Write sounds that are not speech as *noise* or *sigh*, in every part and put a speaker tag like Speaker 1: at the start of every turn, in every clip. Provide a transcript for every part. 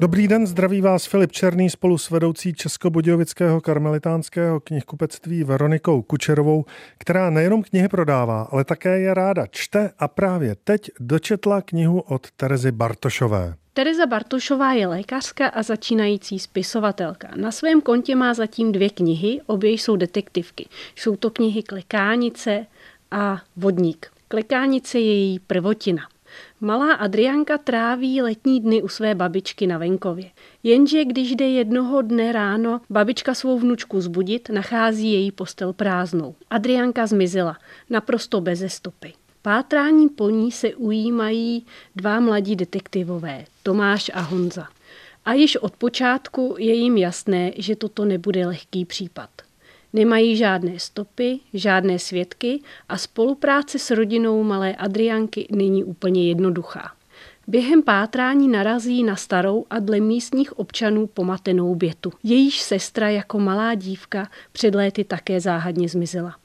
Speaker 1: Dobrý den, zdraví vás Filip Černý spolu s vedoucí Českobudějovického karmelitánského knihkupectví Veronikou Kučerovou, která nejenom knihy prodává, ale také je ráda čte a právě teď dočetla knihu od Terezy Bartošové.
Speaker 2: Tereza Bartošová je lékařka a začínající spisovatelka. Na svém kontě má zatím dvě knihy, obě jsou detektivky. Jsou to knihy Klekánice a Vodník. Klekánice je její prvotina. Malá Adrianka tráví letní dny u své babičky na venkově. Jenže když jde jednoho dne ráno babička svou vnučku zbudit, nachází její postel prázdnou. Adrianka zmizela, naprosto beze stopy. Pátrání po ní se ujímají dva mladí detektivové, Tomáš a Honza. A již od počátku je jim jasné, že toto nebude lehký případ. Nemají žádné stopy, žádné svědky a spolupráce s rodinou malé Adrianky není úplně jednoduchá. Během pátrání narazí na starou a dle místních občanů pomatenou bětu. Jejíž sestra jako malá dívka před léty také záhadně zmizela.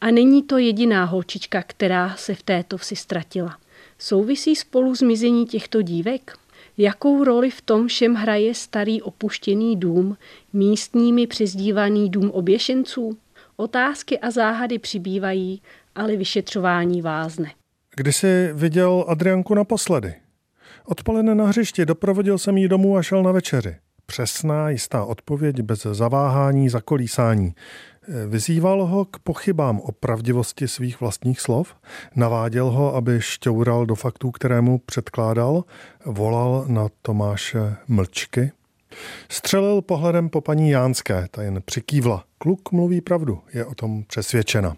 Speaker 2: A není to jediná holčička, která se v této vsi ztratila. Souvisí spolu zmizení těchto dívek? Jakou roli v tom všem hraje starý opuštěný dům, místními přezdívaný dům oběšenců? Otázky a záhady přibývají, ale vyšetřování vázne.
Speaker 1: Kdy jsi viděl Adrianku naposledy? Odpoledne na hřišti doprovodil jsem jí domů a šel na večeři. Přesná, jistá odpověď bez zaváhání, zakolísání. Vyzýval ho k pochybám o pravdivosti svých vlastních slov, naváděl ho, aby šťoural do faktů, které mu předkládal, volal na Tomáše Mlčky. Střelil pohledem po paní Jánské, ta jen přikývla. Kluk mluví pravdu, je o tom přesvědčena.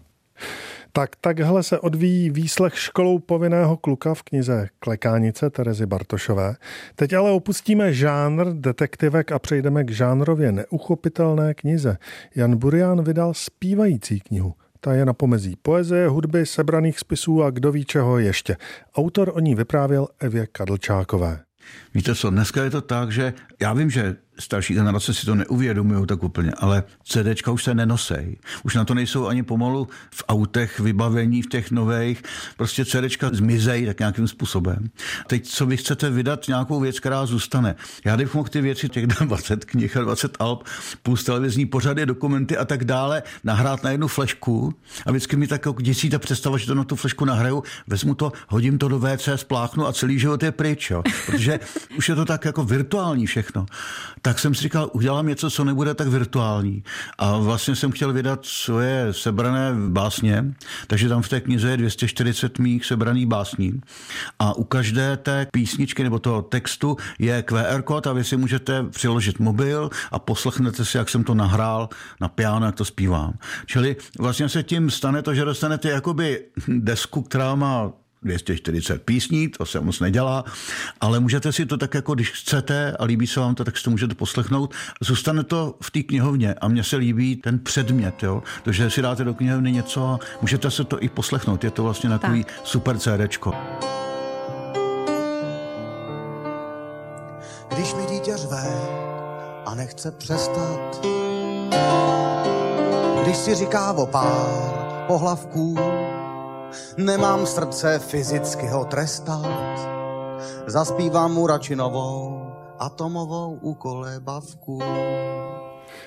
Speaker 1: Tak takhle se odvíjí výslech školou povinného kluka v knize Klekánice Terezy Bartošové. Teď ale opustíme žánr detektivek a přejdeme k žánrově neuchopitelné knize. Jan Burian vydal zpívající knihu. Ta je na pomezí poezie, hudby, sebraných spisů a kdo ví čeho ještě. Autor o ní vyprávěl Evě Kadlčákové.
Speaker 3: Víte co, dneska je to tak, že já vím, že starší generace si to neuvědomují tak úplně, ale CDčka už se nenosej. Už na to nejsou ani pomalu v autech vybavení, v těch nových. Prostě CDčka zmizejí tak nějakým způsobem. Teď, co vy chcete vydat, nějakou věc, která zůstane. Já bych mohl ty věci, těch 20 *laughs* knih a 20 alb, plus televizní pořady, dokumenty a tak dále, nahrát na jednu flešku a vždycky mi tak jako děsí ta představa, že to na tu flešku nahraju, vezmu to, hodím to do WC, spláchnu a celý život je pryč, jo. protože už je to tak jako virtuální všechno tak jsem si říkal, udělám něco, co nebude tak virtuální. A vlastně jsem chtěl vydat svoje sebrané básně, takže tam v té knize je 240 mých sebraných básní. A u každé té písničky nebo toho textu je QR kód a vy si můžete přiložit mobil a poslechnete si, jak jsem to nahrál na piano, jak to zpívám. Čili vlastně se tím stane to, že dostanete jakoby desku, která má 240 písní, to se moc nedělá, ale můžete si to tak jako, když chcete a líbí se vám to, tak si to můžete poslechnout. Zůstane to v té knihovně a mně se líbí ten předmět, jo? to, že si dáte do knihovny něco a můžete se to i poslechnout. Je to vlastně takový tak. super CDčko.
Speaker 4: Když mi dítě řve a nechce přestat, když si říká o pár pohlavků, Nemám srdce fyzicky ho trestat, zaspívám mu radši novou atomovou ukolébavku.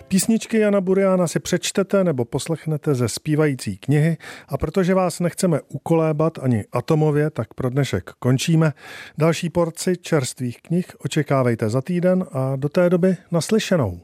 Speaker 1: Písničky Jana Buriana si přečtete nebo poslechnete ze zpívající knihy a protože vás nechceme ukolébat ani atomově, tak pro dnešek končíme. Další porci čerstvých knih očekávejte za týden a do té doby naslyšenou.